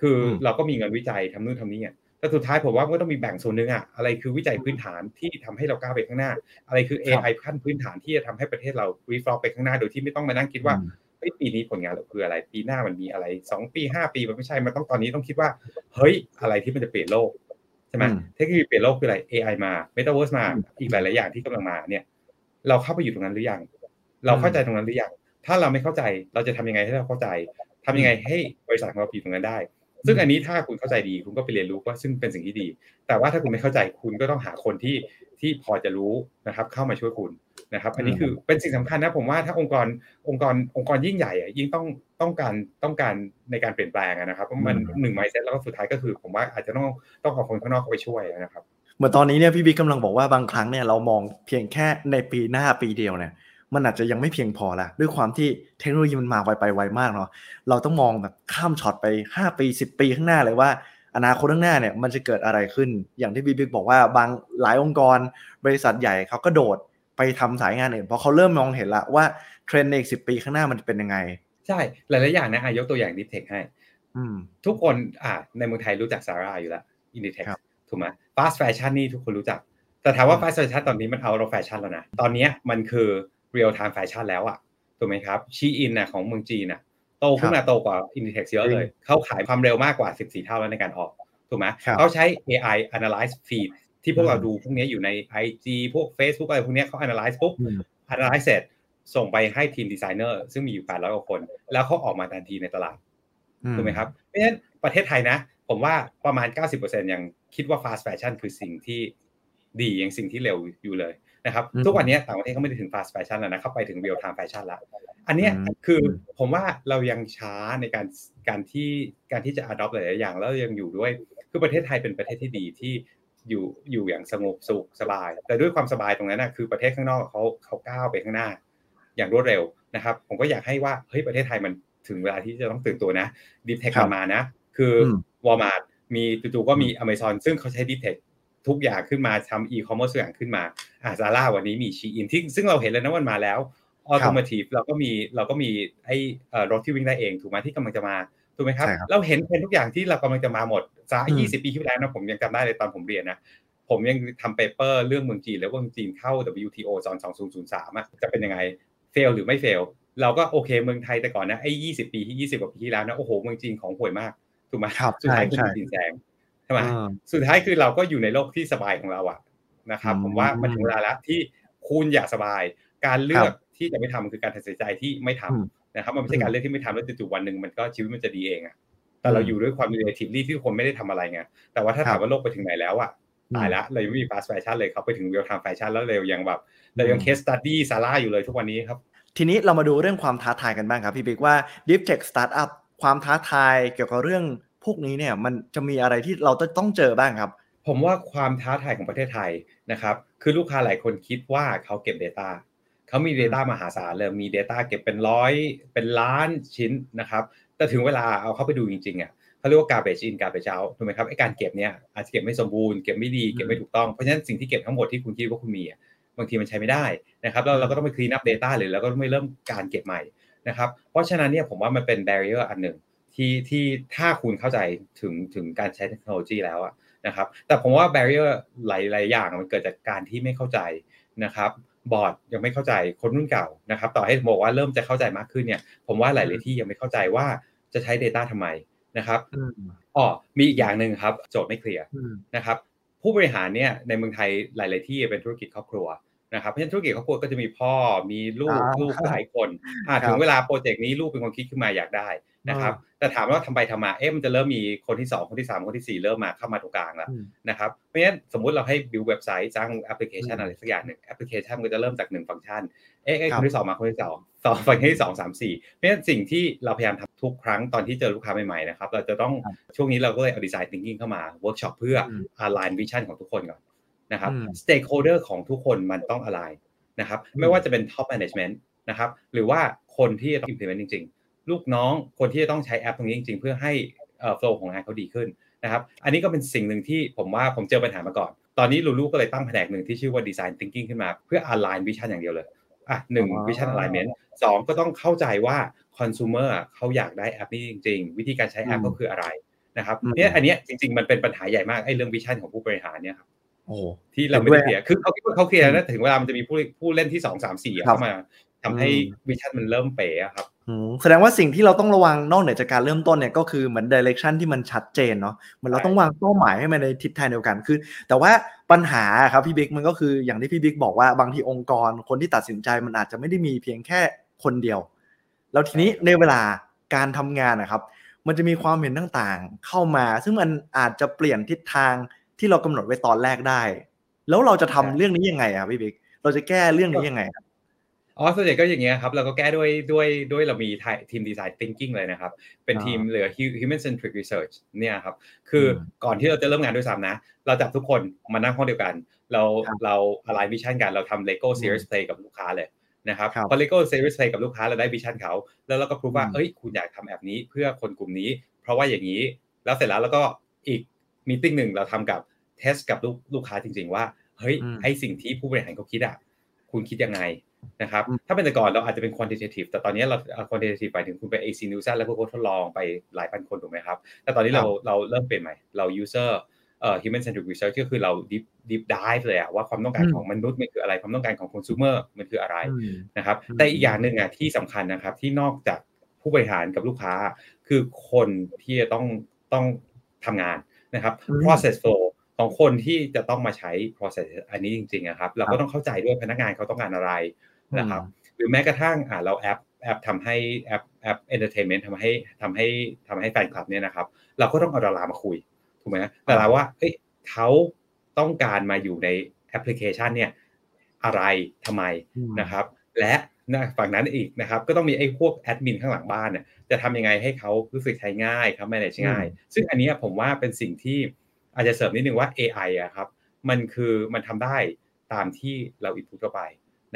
Speaker 3: คืออ
Speaker 2: ม
Speaker 3: เราก็มีเงินวิจัยทำนู่นทำนี่อะแต่สุดท้ายผมว่ามันก็ต้องมีแบ่งส่วนหนึ่งอะอะไรคือวิจัยพื้นฐานที่ทำให้เราก้าวไปข้างหน้า อะไรคือ AI ขั้นพื้นฐานที่จะทำให้ประเทศเรา reflect ไปข้างหน้าโดยที่ไม่ต้องมานั่งคิดว่า
Speaker 2: อืม
Speaker 3: เฮ้ยปีนี้ผลงานเราคืออะไร ปีหน้ามันมีอะไรสองปีห้าปีมันไม่ใช่มันต้องตอนนี้ต้องคิดว่า เฮ้ยอะไรที่มันจะเปลี่ยนโลก ใช่ไหม
Speaker 2: อืม
Speaker 3: เทคโนโลยีเปลี่ยนโลกคืออะไร AI มา Metaverse มา
Speaker 2: อืม
Speaker 3: อีกหลายๆอย่างที่กำลังมาเนี่ย เราเข้าไปอยู่ตรงนั้นหรือยัง เราเข้าใจตรงนั้นหรือยัง ถ้าเราไม่เข้าใจเราจะทำยังไงให้เราเข้าใจทำยังไงให้บริษัทของเราอยู่ตรงนั้นได้ ซึ่งอันนี้ถ้าคุณเข้าใจดีคุณก็ไปเรียนรู้ว่าซึ่งเป็นสิ่งที่ดี แต่ว่าถ้าคุณไม่เข้าใจคุณก็ต้องหาคนที่ที่พอจะรู้นะครับเข้ามาช่วยคุณนะครับ อันนี้คือเป็นสิ่งสำคัญนะผมว่าถ้าองค์กรองค์กรองค์กรยิ่งใหญ่อะยิ่งต้องต้องการต้องการในการเปลี่ยนแปลงอะนะครับเพราะมัน
Speaker 2: อืม
Speaker 3: หนึ่งไมเซ็ตแล้วก็สุดท้ายก็คือ ผมว่าอาจจะต้องต้องเอาคนข้างนอกเข้าไปช่วยนะครับ
Speaker 2: เหมือนตอนนี้เนี่ยพี่บิ๊กกำลังบอกว่าบางครั้งเนี่ยเรามองเพียงแค่ในปีหน้าปีเดียวเนี่ย มันอาจจะยังไม่เพียงพอละด้วยความที่เทคโนโลยีมันมาไวไปไวมากเนาะเราต้องมองแบบข้ามช็อตไป 5 ปี 10 ปีข้างหน้าเลยว่า อนาคตข้างหน้าเนี่ยมันจะเกิดอะไรขึ้น อย่างที่พี่บิ๊กบอกว่าบางหลายองค์กร บริษัทใหญ่เขาก็โดดไปทำสายงานอื่นเพราะเขาเริ่มมองเห็นละว่าเทรนด์ในอีกสิปีข้างหน้ามันจะเป็นยังไง
Speaker 3: ใช่หลายๆอย่างนะอะยกตัวอย่างดิเทคให้
Speaker 2: อืม
Speaker 3: ทุกคนอ่าในเมืองไทยรู้จักซาร่าอยู่แล้วInditex ค
Speaker 2: รับ
Speaker 3: ถูกไหม fast fashion นี่ทุกคนรู้จัก แต่ถามว่า
Speaker 2: อืม
Speaker 3: fast fashion ตอนนี้มัน out of fashion แล้วนะตอนเนี้ยมันคือ real-time fashion แล้วอะถูกไหมครับ Shein น่ะของเมืองจีนน่ะโตขึ้นมาโตกว่า Inditex เยอะเลย เขาขายความเร็วมากกว่า 14 เท่าแล้วในการออกถูกไหม
Speaker 2: ครับ
Speaker 3: เขาใช้ AI analyze feed ที่พวกเรา
Speaker 2: อืม
Speaker 3: ดูพวกเนี้ยอยู่ใน IG พวก Facebook อะไรพวกเนี้ยเขา analyze ปุ๊บ
Speaker 2: อืม
Speaker 3: analyze เสร็จส่งไปให้ทีมดีไซเนอร์ซึ่งมีอยู่ 800 กว่าคน แล้วเขาออกมาทันทีในตลาดถูกไหมครับเพราะฉะนั้นประเทศไทยนะ ผมว่าประมาณ 90%ยังคิดว่า fast fashion คือสิ่งที่ดียังสิ่งที่เร็วอยู่เลย นะครับ
Speaker 2: อืม
Speaker 3: ทุกวันนี้ต่างประเทศเขาไม่ได้ถึง fast fashion แล้วนะเขาไปถึง real time fashion แล้ว อันเนี้ย
Speaker 2: อืม
Speaker 3: คือผมว่าเรายังช้าในการการที่การที่จะ adopt หลายๆอย่างแล้วยังอยู่ด้วย คือประเทศไทยเป็นประเทศที่ดีที่อยู่อยู่อย่างสงบสุขสบาย แต่ด้วยความสบายตรงนั้นนะคือประเทศข้างนอกเขาเขาก้าวไปข้างหน้า อย่างรวดเร็วนะครับ ผมก็อยากให้ว่าเฮ้ยประเทศไทยมันถึงเวลาที่จะต้องตื่นตัวนะดีเทค
Speaker 2: ครับ
Speaker 3: มานะ คืออื
Speaker 2: ม
Speaker 3: วอลมาร์ทมีจู่ๆก็มี Amazon ซึ่งเขาใช้ดีเทคทุกอย่างขึ้นมาทำอีคอมเมิร์ซทุกอย่างขึ้นมา อ่า Zara วันนี้มี Shein ที่ซึ่งเราเห็นแล้วนะวันมาแล้วออโต m a ทีฟเราก็มีเราก็มีไอ้เอ่อรถที่วิ่งได้เองถูกไหมที่กำลังจะมาถูกไหมครับ
Speaker 2: ใช่ครับ
Speaker 3: เราเห็นเป็นทุกอย่างที่เรากำลังจะมาหมดซา
Speaker 2: อืม
Speaker 3: ยี่สิบปีที่แล้วนะผมยังจำได้เลยตอนผมเรียนนะผมยังทำ paper เรื่องเมืองจีนแล้วว่าเมืองจีนเข้า WTO ตอน2003อะจะเป็นยังไงเฟลหรือไม่เฟลเราก็โอเคเมืองไทยแต่ก่อนนะไอ้ยี่สิบปีที่ยี่สิบกว่าปีที่แล้วนะโอ้โหเมืองจีนของห่วยมากถูกไหม
Speaker 2: ครับ
Speaker 3: สุดท้าย
Speaker 2: ใช่
Speaker 3: คือจีนแซงใช่ไหม
Speaker 2: อ่า
Speaker 3: สุดท้ายคือเราก็อยู่ในโลกที่สบายของเราอะ นะครับ
Speaker 2: อืม
Speaker 3: ผมว่ามันถึงเวลาแล้วที่คุณอยากสบาย การเลือกที่จะไม่ทำคือการตัดสินใจที่ไม่ทำ
Speaker 2: อืม
Speaker 3: นะครับ มันไม่ใช่
Speaker 2: อืม
Speaker 3: การเลือกที่ไม่ทำแล้วจู่ๆวันหนึ่งมันก็ชีวิตมันจะดีเองอะแต่เรา
Speaker 2: อืม
Speaker 3: อยู่ด้วยความ relatively ที่คนไม่ได้ทำอะไรไงแต่ว่าถ้า
Speaker 2: ครับ
Speaker 3: ถามว่าโลกไปถึงไหนแล้วอะตายละเรายังไม่มี fast fashion เลยเขาไปถึง real time fashion แล้วเรายังแบบเรายัง
Speaker 2: อืม
Speaker 3: case study ซาร่าอยู่เลยทุกวันนี้ครับ
Speaker 2: ทีนี้เรามาดูเรื่องความท้าทายกันบ้างครับ พี่บิ๊กว่า Deep Tech Startup ความท้าทายเกี่ยวกับเรื่องพวกนี้เนี่ยมันจะมีอะไรที่เราจะต้องเจอบ้างครับ
Speaker 3: ผมว่าความท้าทายของประเทศไทยนะครับ คือลูกค้าหลายคนคิดว่าเขาเก็บ Data เขามี Data มหาศาลเลยมี Data เก็บเป็นร้อยเป็นล้านชิ้นนะครับ แต่ถึงเวลาเอาเข้าไปดูจริงๆอะเขาเรียกว่า garbage in garbage out ถูกไหมครับไอการเก็บเนี่ยอาจจะเก็บไม่สมบูรณ์เก็บไม่ดีเก็บไม่ถูกต้องเพราะฉะนั้นสิ่งที่เก็บทั้งหมดที่คุณคิดว่าคุณมีอะบางทีมันใช้ไม่ได้นะครับแล้วเราก็ต้องไป clean up data หรือเราก็ต้องไปเริ่มการเก็บใหม่นะครับเพราะฉะนั้นเนี่ยผมว่ามันเป็น barrier อันหนึ่งที่ที่ถ้าคุณเข้าใจถึงถึงการใช้เทคโนโลยีแล้วอะ นะครับแต่ผมว่า barrier หลายๆอย่างมันเกิดจากการที่ไม่เข้าใจนะครับบอร์ดยังไม่เข้าใจคนรุ่นเก่านะครับต่อให้ผมบอกว่าเริ่มจะเข้าใจมากขึ้นเนี่ยผมว่าหลายๆที่ยังไม่เข้าใจว่าจะใช้ Data ทำไมนะครับ
Speaker 2: อืม
Speaker 3: อ๋อมีอีกอย่างหนึ่งครับโจทย์ไม่เคลียร์
Speaker 2: อืม
Speaker 3: นะครับผู้บริหารเนี่ยในเมืองไทยหลาย ๆ ที่เป็นธุรกิจครอบครัว นะครับเพราะฉะนั้นธุรกิจครอบครัวก็จะมีพ่อมีลูก
Speaker 2: อ่า
Speaker 3: ลูกหลายคนอ่า
Speaker 2: ครับ
Speaker 3: ถึงเวลาโปรเจกต์นี้ลูกเป็นคนคิดขึ้นมาอยากได้นะครับแต่ถามว่าทำไปทำมาเอ๊ะมันจะเริ่มมีคนที่สองคนที่สามคนที่สี่เริ่มมาเข้ามาตรงกลางแล้ว
Speaker 2: อืม
Speaker 3: นะครับเพราะฉะนั้นสมมุติเราให้ build เว็บไซต์สร้างแอปพลิเคชัน
Speaker 2: อืม
Speaker 3: อะไรสักอย่างหนึ่งแอปพลิเคชันมันก็จะเริ่มจากหนึ่งฟังก์ชันเอ๊ะเอ๊ะ
Speaker 2: ครับค
Speaker 3: นที่สองมาคนที่สองสองฟังก์ชันที่สองสามสี่เพราะฉะนั้นสิ่งที่เราพยายามทำทุกครั้งตอนที่เจอลูกค้าใหม่ๆนะครับเราจะต้อง
Speaker 2: ครับ
Speaker 3: ช่วงนี้เราก็เลยเอา design thinking เข้ามาเวิร์กช็อปเพื่ออ
Speaker 2: ม
Speaker 3: align vision ของทุกคนก่อน นะครับ
Speaker 2: อืม
Speaker 3: stakeholder ของทุกคนมันต้อง align นะครับ
Speaker 2: อืม
Speaker 3: ไม่ว่าจะเป็น top management นะครับหรือว่าคนที่จะต้อง implement จริง ๆ ลูกน้องคนที่จะต้องใช้แอปตรงนี้จริง ๆ เพื่อให้เอ่อ flow ของงานเขาดีขึ้นนะครับอันนี้ก็เป็นสิ่งหนึ่งที่ผมว่าผมเจอปัญหามาก่อน ตอนนี้ลูลูก็เลยตั้งแผนกหนึ่งที่ชื่อว่า design thinking ขึ้นมา เพื่อ align vision อย่างเดียวเลยอะหนึ่ง
Speaker 2: อ๋อ
Speaker 3: vision alignment สองก็ต้องเข้าใจว่า consumer อะเขาอยากได้แอปนี้จริง ๆ วิธีการใช้แอปก็คืออะไรนะครับ
Speaker 2: อืม
Speaker 3: เนี่ยอันเนี้ยจริง ๆ มันเป็นปัญหาใหญ่มากไอ้เรื่อง vision ของผู้บริหารเนี่ยครับ
Speaker 2: โอ้
Speaker 3: ที่เราไม่ได้เคลียร์คือเขาคิดว่าเขาเคลียร์แล้วถึงเวลามันจะมีผู้ผู้เล่นที่สองสามสี่
Speaker 2: ครับ
Speaker 3: เข้ามาทำให้
Speaker 2: อืม
Speaker 3: vision มันเริ่มเป๋อะครับ
Speaker 2: อืมแสดงว่าสิ่งที่เราต้องระวังนอกเหนือจากการเริ่มต้นเนี่ยก็คือเหมือน direction ที่มันชัดเจนเนาะเหมือนเรา
Speaker 3: ใช่
Speaker 2: ต้องวางเป้าหมายให้มันในทิศทางเดียวกันคือ แต่ว่าปัญหาครับพี่บิ๊กมันก็คืออย่างที่พี่บิ๊กบอกว่าบางทีองค์กรคนที่ตัดสินใจมันอาจจะไม่ได้มีเพียงแค่คนเดียว แล้วทีนี้ในเวลาการทำงานนะครับ มันจะมีความเห็นต่างๆ เข้ามา ซึ่งมันอาจจะเปลี่ยนทิศทาง ที่เรากำหนดไว้ตอนแรกได้ แล้วเราจะทำ
Speaker 3: ใช่
Speaker 2: เรื่องนี้ยังไงอะครับพี่บิ๊กเราจะแก้เรื่องนี้ยังไงครับ
Speaker 3: อ๋อส่วนใหญ่ก็อย่างเงี้ยครับเราก็แก้ด้วยด้วยด้วยเรามีทีมดีไซน์ thinking เลยนะครับ เป็น
Speaker 2: อ่า
Speaker 3: ทีมเหลือ human centric research เนี่ยครับ คืออ
Speaker 2: ม
Speaker 3: ก่อนที่เราจะเริ่มงานด้วยซ้ำนะ เราจับทุกคนมานั่งห้องเดียวกัน เรา
Speaker 2: ครับ
Speaker 3: เรา align vision กัน เราทำ Lego
Speaker 2: อืม
Speaker 3: series play กับลูกค้าเลยนะครับ
Speaker 2: ครับ
Speaker 3: พอ Lego series play กับลูกค้าเราได้ vision เขา แล้วเราก็พูดว่า
Speaker 2: อืม
Speaker 3: เอ้ยคุณอยากทำแอปนี้เพื่อคนกลุ่มนี้ เพราะว่าอย่างนี้ แล้วเสร็จแล้วเราก็อีก มีติ้งหนึ่งเราทำกับเทสกับลูกลูกค้าจริง ๆ ว่าเฮ้ย
Speaker 2: อืม
Speaker 3: ไอสิ่งที่ผู้บริหารเขาคิดอะคุณคิดยังไงนะครับ
Speaker 2: อืม
Speaker 3: ถ้าเป็นแต่ก่อนเราอาจจะเป็น quantitative แต่ตอนนี้เราเอา quantitative ไปถึงคุณไป AC Nielsen แล้วพวกเขาทดลองไปหลายพันคนถูกไหมครับ แต่ตอนนี้เราเราเริ่มเปลี่ยนใหม่เรา user เอ่อ human centric research ก็คือเรา deep deep dive เลยอะว่าความต้องการ
Speaker 2: อืม
Speaker 3: ของมนุษย์มันคืออะไร ความต้องการของ consumer มันคืออะไร
Speaker 2: อืม
Speaker 3: นะครับ
Speaker 2: อืม
Speaker 3: แต่อีกอย่างหนึ่งอะที่สำคัญนะครับที่นอกจากผู้บริหารกับลูกค้า คือคนที่จะต้องต้องทำงาน นะครับ
Speaker 2: อืม
Speaker 3: process flow ของคนที่จะต้องมาใช้ process อันนี้จริงๆนะครับ เรา
Speaker 2: ครั
Speaker 3: ก็
Speaker 2: บ
Speaker 3: ต้องเข้าใจด้วยพนักงานเขาต้องการอะไรนะครับ
Speaker 2: อืม
Speaker 3: หรือแม้กระทั่งอ่าเราแอปแอปทำให้แอปแอป entertainment ทำให้ทำให้ทำให้แฟนคลับเนี่ยนะครับ เราก็ต้องเอาดารามาคุยถูกไหมดาราว่าเอ้ยเขาต้องการมาอยู่ในแอปพลิเคชันเนี่ยอะไรทำไม
Speaker 2: อืม
Speaker 3: นะครับ และ นะฝั่งนั้นอีกนะครับก็ต้องมีไอ้พวกแอดมินข้างหลังบ้านเนี่ยจะทำยังไงให้เขารู้สึกใช้ง่ายครับ manage ง่าย ซึ่งอันเนี้ยผมว่าเป็นสิ่งที่อาจจะเสริมนิดนึงว่า AI อะครับมันคือมันทำได้ตามที่เรา input เข้าไป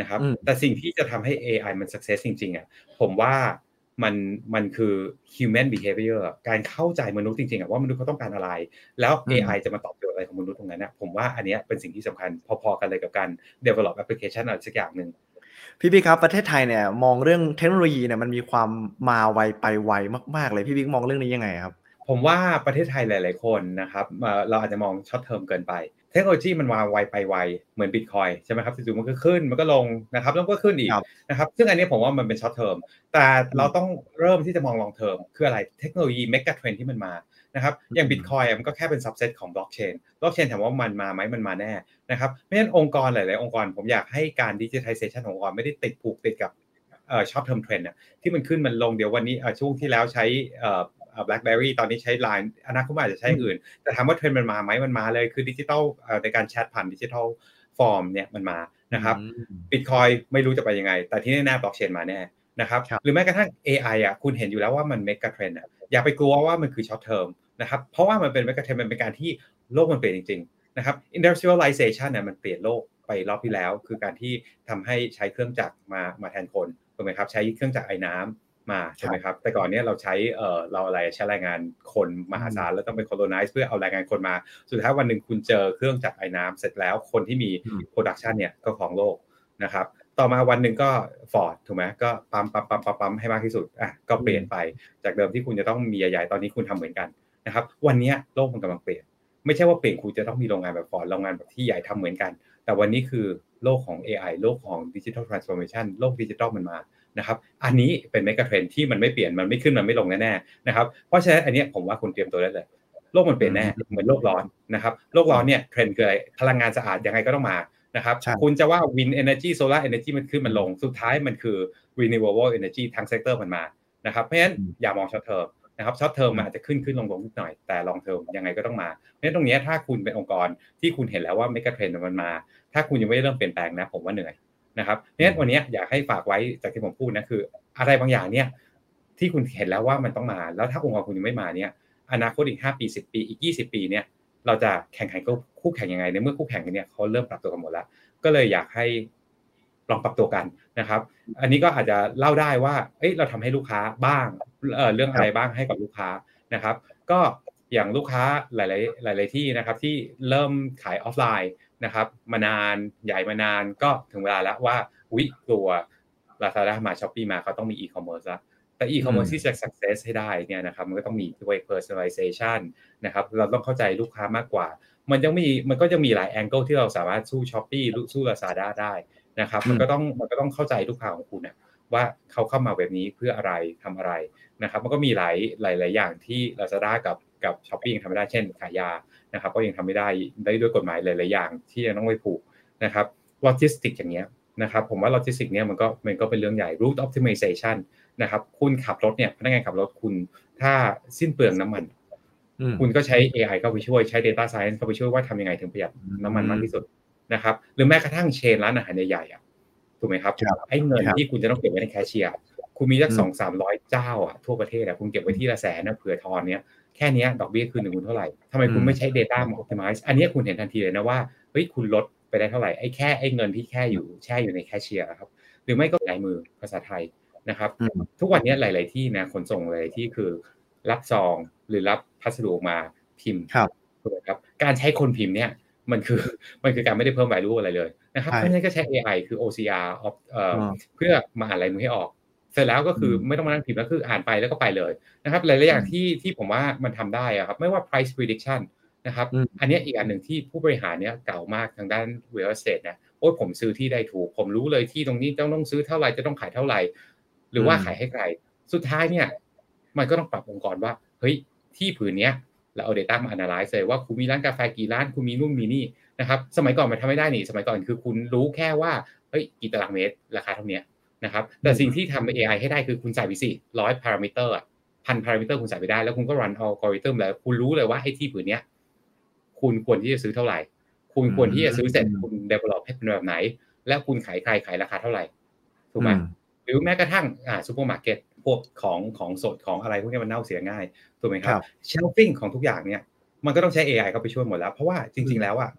Speaker 3: นะครับ
Speaker 2: อืม
Speaker 3: แต่สิ่งที่จะทำให้ AI มัน success จริงๆอะผมว่ามันมันคือ human behavior การเข้าใจมนุษย์จริงๆอะว่ามนุษย์เขาต้องการอะไร แล้ว
Speaker 2: อืม
Speaker 3: AI จะมาตอบโจทย์อะไรของมนุษย์ตรงนั้นนะผมว่าอันเนี้ยเป็นสิ่งที่สำคัญพอๆกันเลยกับการ develop application อะไรสักอย่างหนึ่ง
Speaker 2: พี่บิ๊กครับประเทศไทยเนี่ยมองเรื่องเทคโนโลยีเนี่ยมันมีความมาไวไปไวมากๆ เลยพี่บิ๊กมองเรื่องนี้ยังไงครับ
Speaker 3: ผผมว่าประเทศไทยหลาย ๆ คนนะครับเราอาจจะมอง short termมเกินไป เทคโนโลยีมันมาไวไปไวเหมือนบิตคอยน์ใช่ไหมครับจู่ๆมันก็ขึ้นมันก็ลงนะครับแล้วก็ขึ้นอีกนะครับซึ่งอันนี้ผมว่ามันเป็น short term แต่เราต้องเริ่มที่จะมอง long term คืออะไรเทคโนโลยี megatrend ที่มันมา นะครับอย่างบิตคอยน์มันก็แค่เป็น subset ของบล็อกเชนบล็อกเชนถามว่ามันมาไหมมันมาแน่นะครับเพราะฉะนั้นองค์กรหลาย ๆ องค์กร ผมอยากให้การ digitalization ขององค์กรไม่ได้ติดผูกติดกับเอ่อ short term trend ที่มันขึ้นมันลงเดี๋ยววันนี้ช่วงที่แล้วใช้เอ่อ BlackBerry ตอนนี้ใช้ Line อนาคตอาจจะใช้อื่น แต่ถามว่าเทรนด์มันมาไหมมันมาเลยคือดิจิทัลในการแชทผ่าน digital platform เนี่ยมันมานะครับบิตคอยน์ไม่รู้จะไปยังไง แต่ที่แน่ๆบล็อกเชนมาแน่นะครับหรือแม้กระทั่ง AI อะคุณเห็นอยู่แล้วว่ามัน megatrend อะ อย่าไปกลัวว่ามันคือ short term นะครับเพราะว่ามันเป็น megatrend มันเป็นการที่โลกมันเปลี่ยนจริงๆนะครับ industrialization เนี่ยมันเปลี่ยนโลกไปรอบที่แล้ว คือการที่ทำให้ใช้เครื่องจักรมามาแทนคนถูกไหมครับใช้เครื่องจักรไอ้น้ำมาใช่ไหมครับแต่ก่อนเนี้ยเราใช้เอ่อเราอะไรใช้แรงงานคนมหาศาลแล้วต้องไป colonize เพื่อเอาแรงงานคนมา สุดท้ายวันหนึ่งคุณเจอเครื่องจักรไอ้น้ำเสร็จแล้วคนที่มี production เนี่ยก็ของโลกนะครับ ต่อมาวันหนึ่งก็ฟอร์ดถูกไหมก็ปั๊มปั๊มปั๊มปั๊มปั๊มให้มากที่สุดอะก็เปลี่ยนไปจากเดิมที่คุณจะต้องมีใหญ่ๆตอนนี้คุณทำเหมือนกันนะครับ วันนี้โลกมันกำลังเปลี่ยน ไม่ใช่ว่าเปลี่ยนคุณจะต้องมีโรงงานแบบฟอร์ดโรงงานแบบที่ใหญ่ทำเหมือนกัน แต่วันนี้คือโลกของ AI โลกของ digital transformation โลกดิจิทัลมันมานะครับ อันนี้เป็น megatrend ที่มันไม่เปลี่ยนมันไม่ขึ้นมันไม่ลงแน่ๆนะครับเพราะฉะนั้นอันนี้ผมว่าคุณเตรียมตัวได้เลยโลกมันเปลี่ยนแน่เหมือนโลกร้อนนะครับโลกร้อนเนี่ยเทรนด์คืออะไรพลังงานสะอาดยังไงก็ต้องมา นะครับ คุณจะว่า wind energy solar energy มันขึ้นมันลง สุดท้ายมันคือ renewable energy ทั้ง sector มันมานะครับ เพราะฉะนั้นอย่ามอง short term นะครับ short term มันอาจจะขึ้นขึ้นลงลงนิดหน่อย แต่ long term ยังไงก็ต้องมา เพราะฉะนั้นตรงนี้ถ้าคุณเป็นองค์กรที่คุณเห็นแล้วว่าเมกะเทรนด์มันมา ถ้าคุณยังไม่เริ่มเปลี่ยนแปลงนะ ผมว่าเหนื่อยนะครับเพราะฉะนั้นวันนี้อยากให้ฝากไว้จากที่ผมพูดนะคือ อะไรบางอย่างเนี่ยที่คุณเห็นแล้วว่ามันต้องมา แล้วถ้าองค์กรคุณยังไม่มาเนี่ยอนาคตอีก 5 ปี 10 ปี อีก 20 ปีเนี่ย เราจะแข่งขันกับคู่แข่งยังไงในเมื่อคู่แข่งเนี่ยเขาเริ่มปรับตัวกันหมดแล้ว ก็เลยอยากให้ลองปรับตัวกันนะครับ อันนี้ก็อาจจะเล่าได้ว่า เอ้ยเราทำให้ลูกค้าบ้างเรื่องอะไรบ้างให้กับลูกค้านะครับ ก็อย่างลูกค้าหลาย ๆ หลาย ๆ ที่นะครับที่เริ่มขายออฟไลน์นะครับ มานานใหญ่มานานก็ถึงเวลาแล้วว่าวิตัว Lazada มา Shopee มาเขาต้องมีอีคอมเมิร์ซละ แต่อีคอมเมิร์ซที่จะ success ให้ได้เนี่ยนะครับมันก็ต้องมีด้วย personalization นะครับเราต้องเข้าใจลูกค้ามากกว่า มันยังมีมันก็จะมีหลาย angle ที่เราสามารถสู้ Shopee สู้ Lazada ได้นะครับมันก็ต้องมันก็ต้องเข้าใจลูกค้าของคุณนะว่าเขาเข้ามาแบบนี้เพื่ออะไรทำอะไรนะครับมันก็มีหลายหลายหลายอย่างที่ Lazada กับกับ Shopee ยังทำไม่ได้เช่นขายยานะครับก็ยังทำไม่ได้ได้ด้วยกฎหมายหลาย ๆ อย่างที่ยังต้องไปผูกนะครับโลจิสติกอย่างเงี้ยนะครับผมว่าโลจิสติกเนี่ยมันก็มันก็เป็นเรื่องใหญ่ route optimization นะครับคุณขับรถเนี่ยพนักงานขับรถคุณถ้าสิ้นเปลืองน้ำมัน คุณก็ใช้ AI เข้าไปช่วยใช้ Data Science เข้าไปช่วยว่าทำยังไงถึงประหยัดน้ำมันมากที่สุดนะครับ หรือแม้กระทั่งเชนร้านอาหารใหญ่ๆอะถูกไหมครับไอ้เงินที่คุณจะต้องเก็บไว้ในแคชเชียร์คุณมีสักสองสามร้อยเจ้าอะทั่วประเทศอะคุณเก็บไว้ที่ละแสนนะเผื่อทอนเนี้ยแค่นี้ดอกเบี้ยคืนหนึ่งคุณเท่าไหร่ทำไมคุณไม่ใช้ Data มา optimize อันนี้คุณเห็นทันทีเลยนะว่าเฮ้ยคุณลดไปได้เท่าไหร่ไอ้แค่ไอ้เงินที่แค่อยู่แช่อยู่ในแคชเชียร์ครับหรือไม่ก็ลายมือภาษาไทย นะครับ ทุกวันนี้หลาย ๆ ที่นะขนส่งเลยที่คือรับซองหรือรับพัสดุมาพิมพ์ถูกไหมครับ การใช้คนพิมพ์เนี่ยมันคือมันคือการไม่ได้เพิ่ม value อะไรเลยนะครับเพราะฉะนั้นก็ใช้ AI คือ OCR เพื่อมาอ่านลายมือให้ออก เสร็จแล้วก็คือไม่ต้องมานั่งพิมพ์แล้วคืออ่านไปแล้วก็ไปเลยนะครับหลาย ๆ อย่างที่ที่ผมว่ามันทำได้อะครับไม่ว่า price prediction นะครับ อันนี้อีกอันหนึ่งที่ผู้บริหารเนี่ยเก่ามากทางด้าน real estate นะโอ้ยผมซื้อที่ได้ถูก ผมรู้เลยที่ตรงนี้ต้องต้องซื้อเท่าไหร่จะต้องขายเท่าไหร่ หรือว่าขายให้ใคร สุดท้ายเนี่ย มันก็ต้องปรับองค์กรว่า เฮ้ย ที่ผืนเนี้ยเราเอา Data มา analyze เลยว่าคุณมีร้านกาแฟกี่ร้าน คุณมีนู่นมีนี่นะครับ สมัยก่อนมันทำไม่ได้นี่ สมัยก่อนคือคุณรู้แค่ว่า เฮ้ย กี่ตารางเมตร ราคาเท่านี้นะครับ แต่สิ่งที่ทำ AI ให้ได้คือคุณใส่ไปสิร้อยพารามิเตอร์พันพารามิเตอร์คุณใส่ไปได้ แล้วคุณก็ run อัลกอริทึมแล้ว คุณรู้เลยว่าไอ้ที่ผืนเนี้ย คุณควรที่จะซื้อเท่าไหร่ คุณควรที่จะซื้อเสร็จคุณ develop ให้เป็นแบบไหน และคุณขายใครขายราคาเท่าไหร่ ถูกไหมห รือแม้กระทั่งอ่าซูเปอร์มาร์เก็ตพวกของของสดของอะไรพวกนี้มันเน่าเสียง่ายถูกไหมครับ shelving ของทุกอย่างเนี่ยมันก็ต้องใช้ AI เข้าไปช่วยหมดแล้ว เพราะว่าจริง ๆ แล้วอะ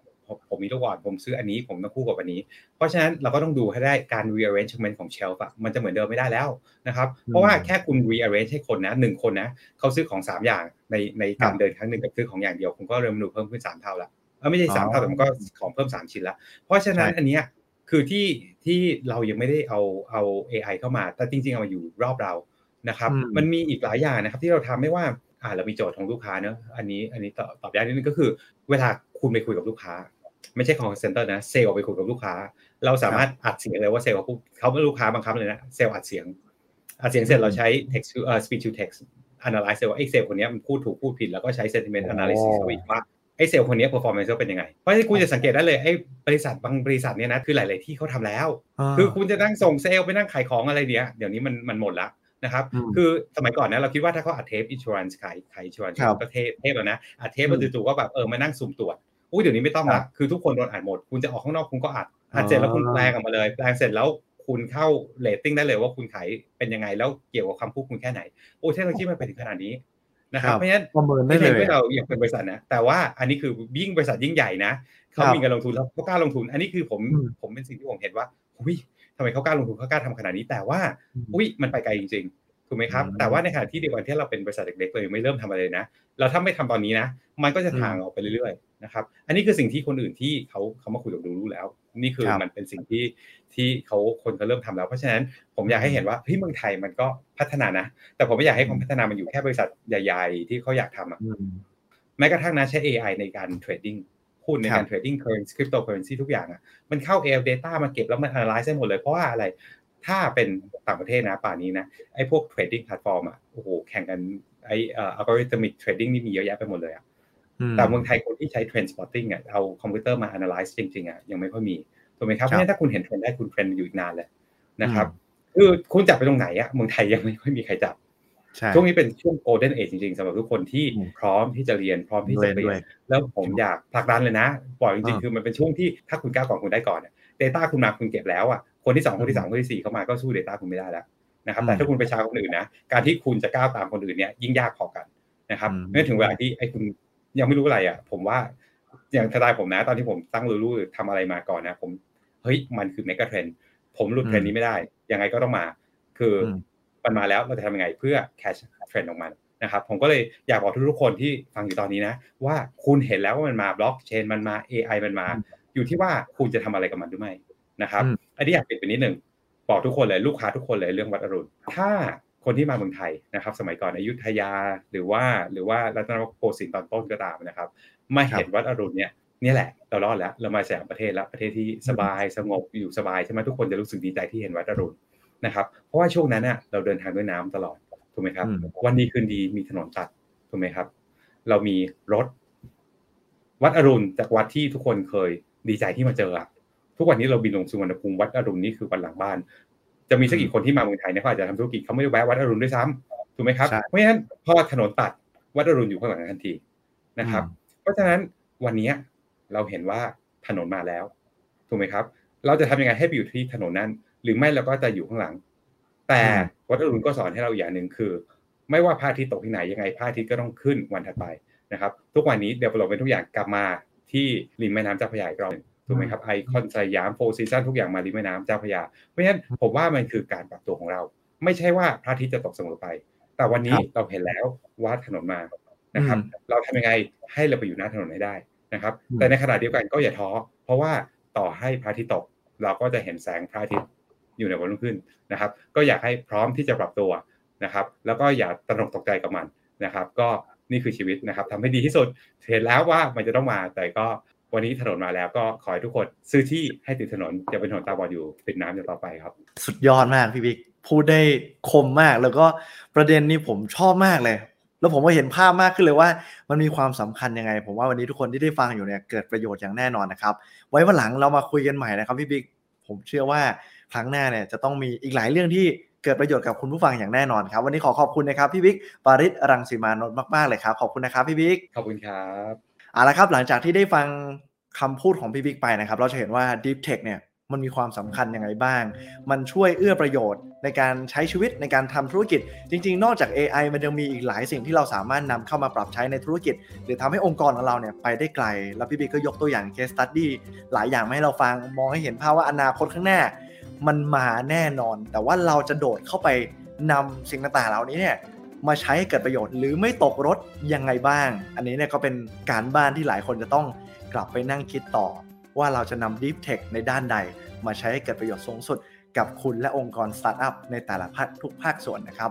Speaker 3: ผมมีลูกบอลผมซื้ออันนี้ผมต้องคู่กับอันนี้ เพราะฉะนั้นเราก็ต้องดูให้ได้การ rearrangement ของ shelf อะมันจะเหมือนเดิมไม่ได้แล้วนะครับ เพราะว่าแค่คุณ rearrange ให้คนนะหนึ่งคนนะเขาซื้อของ 3 อย่างในในการเดินครั้งหนึ่งกับซื้อของอย่างเดียวคุณก็เริ่มดูเพิ่มขึ้น 3 เท่าละเออไม่ใช่สามเท่าแต่มันก็ของเพิ่ม 3 ชิ้นละเพราะฉะนั้นอันเนี้ย คือที่ที่เรายังไม่ได้เอาเอา AI เข้ามา แต่จริง ๆ เอามาอยู่รอบเรานะครับ มันมีอีกหลายอย่างนะครับ ที่เราทำไม่ว่าอ่าเรามีโจทย์ของลูกค้าเนอะอันนี้อันนี้ตอบตอบยากนิดนึงก็คือ เวลาคุณไปคุยกับลูกค้า ไม่ใช่ call center นะเซลล์ไปคุยกับลูกค้า เราสามารถอัดเสียงเลยว่าเซลล์เขาพูดเขาเป็นลูกค้าบังคับเลยนะเซลล์อัดเสียงอัดเสียงเสร็จเราใช้ text to เอ่อ speech to text analyze ว่าไอ้เซลล์คนนี้มันพูดถูกพูดผิดแล้วก็ใช้ sentiment analysis เขาอีกว่าไอ้ เซลล์คนนี้ performance เขาเป็นยังไง เพราะฉะนั้นคุณจะสังเกตได้เลยไอ้บริษัทบางบริษัทเนี่ยนะคือหลาย ๆ ที่เขาทำแล้ว คือคุณจะนั่งส่งเซลล์ไปนั่งขายของอะไรเนี้ยเดี๋ยวนี้มันมันหมดละนะครับ
Speaker 2: อืม
Speaker 3: คือสมัยก่อนนะเราคิดว่าถ้าเขาอัดเทปอินช r ร n น e ขายขายอินช r ร n น e
Speaker 2: ครับ
Speaker 3: ก็เทปเทปแล้วนะอัดเทป
Speaker 2: อืม
Speaker 3: แล้วจู่ๆก็แบบเออมานั่งสุ่มตรวจอุ้ยเดี๋ยวนี้ไม่ต้อง
Speaker 2: ครั
Speaker 3: ละ
Speaker 2: บ
Speaker 3: คือทุกคนโดนอัดหมด คุณจะออกข้างนอกคุณก็อัด
Speaker 2: อ๋ออั
Speaker 3: อัดเสร็จแล้วคุณแปลงออกมาเลยแปลงเสร็จแล้วคุณเข้าเรตติ้งได้เลยว่าคุณขายเป็นยังไงแล้วเกี่ยวกับคำพูดคุณแค่ไหน โอ้เทคโนโลยีมันไปถึงขนาดนี้ นะครับเพราะฉะนั้น
Speaker 2: ประเมินได้
Speaker 3: ไม่
Speaker 2: เล
Speaker 3: ใช่
Speaker 2: ย
Speaker 3: ว่าเราอย่างเป็นบริษัทนะแต่ว่าอันนี้คือยิ่งบริษัทยิ่งใหญ่นะเขา
Speaker 2: ครับ
Speaker 3: มีเงินลงทุนแล้วเขากล้าลงทุน อันนี้คือผม
Speaker 2: อืม
Speaker 3: ผมเป็นสิ่งที่ผมเห็นว่าอุ้ยทำไมเขากล้าลงทุนเขากล้าทำขนาดนี้แต่ว่าอุ้ยมันไปไกลจริงๆ ถูกไหมครับ
Speaker 2: อืม
Speaker 3: แต่ว่าในขณะที่เดียวกันที่เราเป็นบริษัทเล็กๆเลยงไม่เริ่มทำอะไรเลยนะ เราถ้าไม่ทำตอนนี้นะ มันก็จะ
Speaker 2: อืม
Speaker 3: ทางออกไปเรื่อยๆนะครับ อันนี้คือสิ่งที่คนอื่นที่เขาเขามาคุยกับดูรู้แล้ว นี่คือ
Speaker 2: ครับ
Speaker 3: มันเป็นสิ่งที่ที่เขาคนเขาเริ่มทำแล้ว เพราะฉะนั้นผมอยากให้เห็นว่าเฮ้ยเมืองไทยมันก็พัฒนานะ แต่ผมไม่อยากให้ความพัฒนามันอยู่แค่บริษัทใหญ่ๆ ที่เขาอยากทำอะ
Speaker 2: อืม
Speaker 3: แม้กระทั่งนะใช้ AI ในการ trading หุ้นใน
Speaker 2: ครั
Speaker 3: การ trading currency cryptocurrency ทุกอย่างอะมันเข้า AI data มาเก็บแล้วมัน analyze ได้หมดเลยเพราะว่าอะไร ถ้าเป็นต่างประเทศนะป่านนี้นะไอ้พวก trading platform อะโอ้โหแข่งกันไอ้เอ่อ algorithmic trading นี่มีเยอะแยะไปหมดเลยอะ
Speaker 2: อืม
Speaker 3: แต่เมืองไทยคนที่ใช้ trend spotting อะเอาคอมพิวเตอร์มา analyze จริงๆอะยังไม่ค่อยมีถูกไหมครับ
Speaker 2: ครับ
Speaker 3: ราะฉะนั้นถ้าคุณเห็นเทรนด์ได้คุณเทรนด์อยู่อีกนานเลยนะครับ
Speaker 2: อืม
Speaker 3: คือคุณจับไปตรงไหนอะเมืองไทยยังไม่ค่อยมีใครจับ
Speaker 2: ใช่
Speaker 3: ช่วงนี้เป็นช่วง golden age จริงๆสำหรับทุกคนที่
Speaker 2: อืม
Speaker 3: พร้อมที่จะเรียนพร้อมที่จะเรียน
Speaker 2: ด้ว
Speaker 3: จะ
Speaker 2: ย
Speaker 3: เรีย
Speaker 2: ด้วย
Speaker 3: แล้วผมอยากผลักดันเลยนะบอกจริง
Speaker 2: อ่า
Speaker 3: ๆคือมันเป็นช่วงที่ถ้าคุณก้าวก่อนคุณได้ก่อนเนี่ย Data คุณมาคุณเก็บแล้วอะ คนที่สองคนที่สามคนที่สี่เข้ามาก็สู้ Data คุณไม่ได้แล้วนะครับ
Speaker 2: อืม
Speaker 3: แต่ถ้าคุณไปช้าคนอื่นนะการที่คุณจะก้าวตามคนอื่นเนี่ยยิ่งยากพอกันนะครับ
Speaker 2: อืม
Speaker 3: เมื่อถึงเวลาที่ไอ้คุณยังไม่รู้อะไรอะ ผมว่าอย่างทนายผมนะ ตอนที่ผมตั้งรูรูทำอะไรมาก่อนนะ ผมเฮ้ยมันคือเมกะเทรนผมหลุดเทรนนี้ไม่ได้ยังไงก็ต้องมา คืออ
Speaker 2: ม
Speaker 3: มันมาแล้วเราจะทำยังไงเพื่อ catch trend ของมันนะครับผมก็เลยอยากบอกทุกๆคนที่ฟังอยู่ตอนนี้นะ ว่าคุณเห็นแล้วว่ามันมาบล็อกเชนมันมา AI มันมา
Speaker 2: อืม
Speaker 3: อยู่ที่ว่าคุณจะทำอะไรกับมันหรือไม่นะครับ
Speaker 2: อืม
Speaker 3: อันนี้อยากปิดไปนิดหนึ่งบอกทุกคนเลยลูกค้าทุกคนเลยเรื่องวัดอรุณ ถ้าคนที่มาเมืองไทยนะครับ สมัยก่อนอยุธยาหรือว่าหรือว่ารัตนโกสินทร์ตอนต้นก็ตามนะครับมาเห็นวัดอรุณเนี่ยเนี่ยแหละเรารอดแล้วเรามาแสงประเทศแล้วประเทศที่สบายสงบอยู่สบายใช่ไหมทุกคนจะรู้สึกดีใจที่เห็นวัดอรุณนะครับ เพราะว่าช่วงนั้นน่ะเราเดินทางด้วยน้ำตลอดถูกไหมครับ
Speaker 2: อืม
Speaker 3: วันดีคืนดีมีถนนตัดถูกไหมครับ เรามีรถ วัดอรุณจากวัดที่ทุกคนเคยดีใจที่มาเจออะ ทุกวันนี้เราบินลงสุวรรณภูมิวัดอรุณนี่คือวันหลังบ้าน จะมีสักกี่คนที่มาเมืองไทยเนี่ยเขาอาจจะทำธุรกิจเขาไม่ได้แวะวัดอรุณด้วยซ้ำถูกไหมครับ
Speaker 2: ใช่
Speaker 3: เพราะฉะนั้นพอถนนตัดวัดอรุณอยู่ข้างหลังทันทีนะครับ เพราะฉะนั้นวันนี้เราเห็นว่าถนนมาแล้วถูกไหมครับ เราจะทำยังไงให้ไปอยู่ที่ถนนนั้น หรือไม่เราก็จะอยู่ข้างหลัง แต่
Speaker 2: อืม
Speaker 3: วัดอรุณก็สอนให้เราอย่างหนึ่งคือ ไม่ว่าพระอาทิตย์ตกที่ไหนยังไงพระอาทิตย์ก็ต้องขึ้นวันถัดไปนะครับ ทุกวันนี้ development ทุกอย่างกลับมาที่ริมแม่น้ำเจ้าพระยาอีกรอบหนึ่ง ถูกไหมครับไอคอนสยาม Four Seasons ทุกอย่างมาริมแม่น้ำเจ้าพระยา เพราะฉะนั้นผมว่ามันคือการปรับตัวของเรา ไม่ใช่ว่าพระอาทิตย์จะตกเสมอไป แต่วันนี้
Speaker 2: ครับ
Speaker 3: เราเห็นแล้วว่าถนนมานะครับ
Speaker 2: อืม
Speaker 3: เราทำยังไงให้เราไปอยู่หน้าถนนให้ได้นะครับ
Speaker 2: อืม
Speaker 3: แต่ในขณะเดียวกันก็อย่าท้อ เพราะว่าต่อให้พระอาทิตย์ตก เราก็จะเห็นแสงพระอาทิตย์อยู่ในวันรุ่งขึ้นนะครับ ก็อยากให้พร้อมที่จะปรับตัวนะครับ แล้วก็อย่าตระหนกตกใจกับมันนะครับ ก็นี่คือชีวิตนะครับทำให้ดีที่สุดเห็นแล้วว่ามันจะต้องมาแต่ก็ วันนี้ถนนมาแล้วก็ขอให้ทุกคนซื้อที่ให้ติดถนนอย่าเป็นถนนตาบอดอยู่ติดน้ำจะต่อไปครับ
Speaker 2: สุดยอดมากพี่บิ๊กพูดได้คมมากแล้วก็ประเด็นนี้ผมชอบมากเลย แล้วผมก็เห็นภาพมากขึ้นเลยว่า มันมีความสำคัญยังไง ผมว่าวันนี้ทุกคนที่ได้ฟังอยู่เนี่ยเกิดประโยชน์อย่างแน่นอนนะครับ ไว้วันหลังเรามาคุยกันใหม่นะครับพี่บิ๊กผมเชื่อว่าครั้งหน้าเนี่ยจะต้องมีอีกหลายเรื่องที่เกิดประโยชน์กับคุณผู้ฟังอย่างแน่นอนครับ วันนี้ขอขอบคุณนะครับพี่บิ๊กปาริศรังสีมานนท์มากๆเลยครับขอบคุณนะครับพี่บิ๊ก
Speaker 3: ขอบคุณครับ
Speaker 2: เอาละครับหลังจากที่ได้ฟังคำพูดของพี่บิ๊กไปนะครับ เราจะเห็นว่า Deep Tech เนี่ยมันมีความสำคัญยังไงบ้าง มันช่วยเอื้อประโยชน์ในการใช้ชีวิตในการทำธุรกิจ จริง ๆ นอกจาก AI มันยังมีอีกหลายสิ่งที่เราสามารถนำเข้ามาปรับใช้ในธุรกิจ หรือทำให้องค์กรของเราเนี่ยไปได้ไกล แล้วพี่บิ๊กก็ยกตัวอย่าง case study หลายอย่างมาให้เราฟัง มองให้เห็นภาพว่าอนาคตข้างหน้า มันมาแน่นอน แต่ว่าเราจะโดดเข้าไปนำสิ่งต่างๆเหล่านี้เนี่ย มาใช้ให้เกิดประโยชน์ หรือไม่ตกรถยังไงบ้าง อันนี้เนี่ยก็เป็นการบ้านที่หลายคนจะต้องกลับไปนั่งคิดต่อ ว่าเราจะนำ Deep Tech ในด้านใด มาใช้ให้เกิดประโยชน์สูงสุด กับคุณและองค์กรสตาร์ทอัพในแต่ละภาคทุกภาคส่วนนะครับ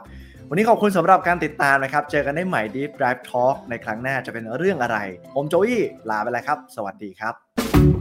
Speaker 2: วันนี้ขอบคุณสำหรับการติดตามนะครับ เจอกันได้ใหม่ Deep Drive Talk ในครั้งหน้าจะเป็นเรื่องอะไร ผมโจอี้ลาไปแล้วครับ สวัสดีครับ